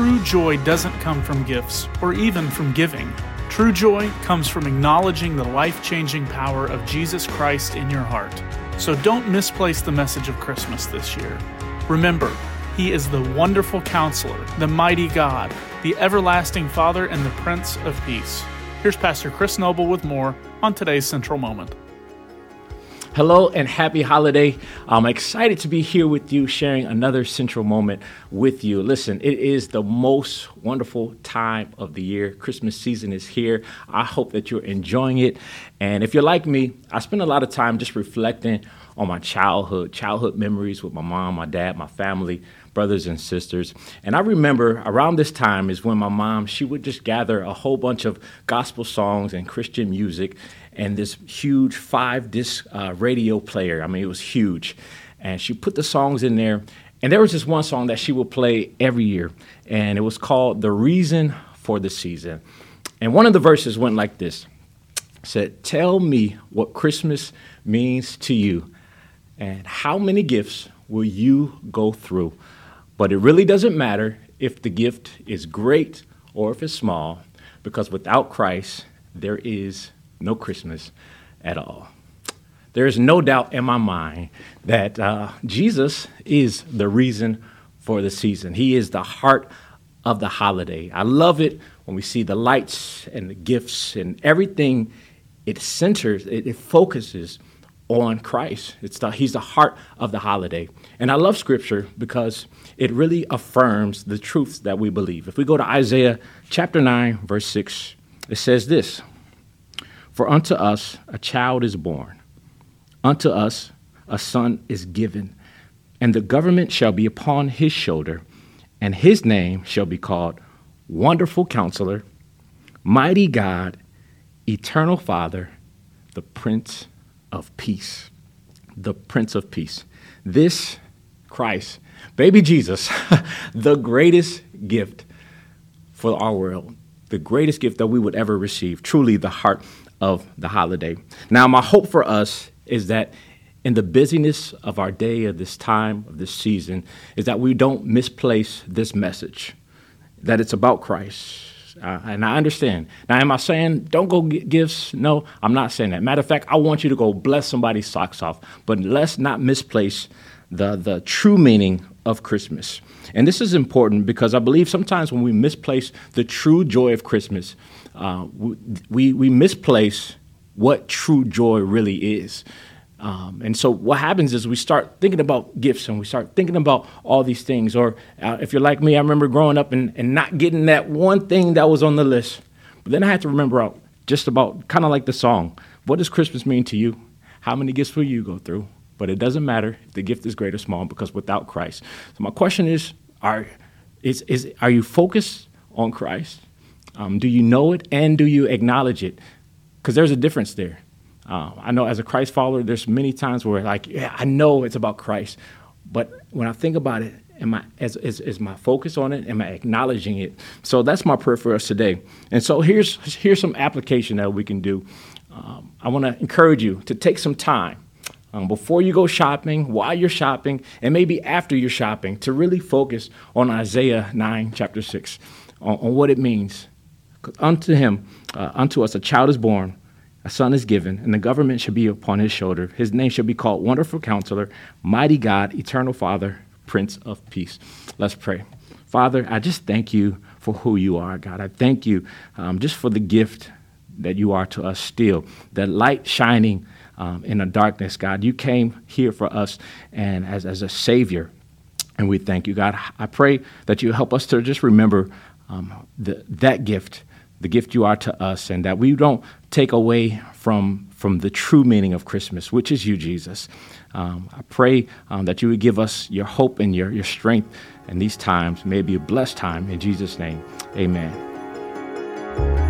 true joy doesn't come from gifts or even from giving. True joy comes from acknowledging the life changing power of Jesus Christ in your heart. So don't misplace the message of Christmas this year. Remember, He is the wonderful counselor, the mighty God, the everlasting Father, and the Prince of Peace. Here's Pastor Chris Noble with more on today's Central Moment. Hello and happy holiday. I'm excited to be here with you, sharing another central moment with you. Listen, it is the most wonderful time of the year. Christmas season is here. I hope that you're enjoying it. And if you're like me, I spend a lot of time just reflecting on my childhood, childhood memories with my mom, my dad, my family, brothers and sisters. And I remember around this time is when my mom, she would just gather a whole bunch of gospel songs and Christian music and this huge five disc uh, radio player. I mean, it was huge. And she put the songs in there. And there was this one song that she would play every year, and it was called The Reason for the Season. And one of the verses went like this it said, Tell me what Christmas means to you, and how many gifts will you go through? But it really doesn't matter if the gift is great or if it's small, because without Christ, there is no Christmas at all. There is no doubt in my mind that uh, Jesus is the reason for the season. He is the heart of the holiday. I love it when we see the lights and the gifts and everything. It centers, it, it focuses on Christ. It's the, he's the heart of the holiday. And I love Scripture because it really affirms the truths that we believe. If we go to Isaiah chapter 9, verse 6, it says this for unto us a child is born, unto us a son is given, and the government shall be upon his shoulder, and his name shall be called Wonderful Counselor, Mighty God, Eternal Father, the Prince of Peace. The Prince of Peace. This Christ, baby Jesus, the greatest gift for our world, the greatest gift that we would ever receive, truly the heart of the holiday. Now, my hope for us is that in the busyness of our day, of this time, of this season, is that we don't misplace this message, that it's about Christ. Uh, and I understand. Now, am I saying don't go get gifts? No, I'm not saying that. Matter of fact, I want you to go bless somebody's socks off, but let's not misplace the, the true meaning of Christmas. And this is important because I believe sometimes when we misplace the true joy of Christmas, uh, we, we misplace what true joy really is. Um, and so what happens is we start thinking about gifts and we start thinking about all these things. Or uh, if you're like me, I remember growing up and, and not getting that one thing that was on the list. But then I had to remember out just about kind of like the song. What does Christmas mean to you? How many gifts will you go through? But it doesn't matter if the gift is great or small because without Christ. So my question is, are, is, is, are you focused on Christ? Um, do you know it and do you acknowledge it? Because there's a difference there. Uh, I know as a Christ follower, there's many times where like, yeah, I know it's about Christ, but when I think about it, am I is, is, is my focus on it? Am I acknowledging it? So that's my prayer for us today. And so here's here's some application that we can do. Um, I want to encourage you to take some time um, before you go shopping, while you're shopping, and maybe after you're shopping, to really focus on Isaiah 9, chapter 6, on, on what it means Unto him, uh, unto us a child is born, a son is given, and the government shall be upon his shoulder. His name shall be called Wonderful Counselor, Mighty God, Eternal Father, Prince of Peace. Let's pray. Father, I just thank you for who you are, God. I thank you um, just for the gift that you are to us still, that light shining um, in the darkness, God. You came here for us and as, as a Savior. And we thank you, God. I pray that you help us to just remember um, the, that gift the gift you are to us, and that we don't take away from, from the true meaning of Christmas, which is you, Jesus. Um, I pray um, that you would give us your hope and your, your strength in these times. May it be a blessed time. In Jesus' name, amen.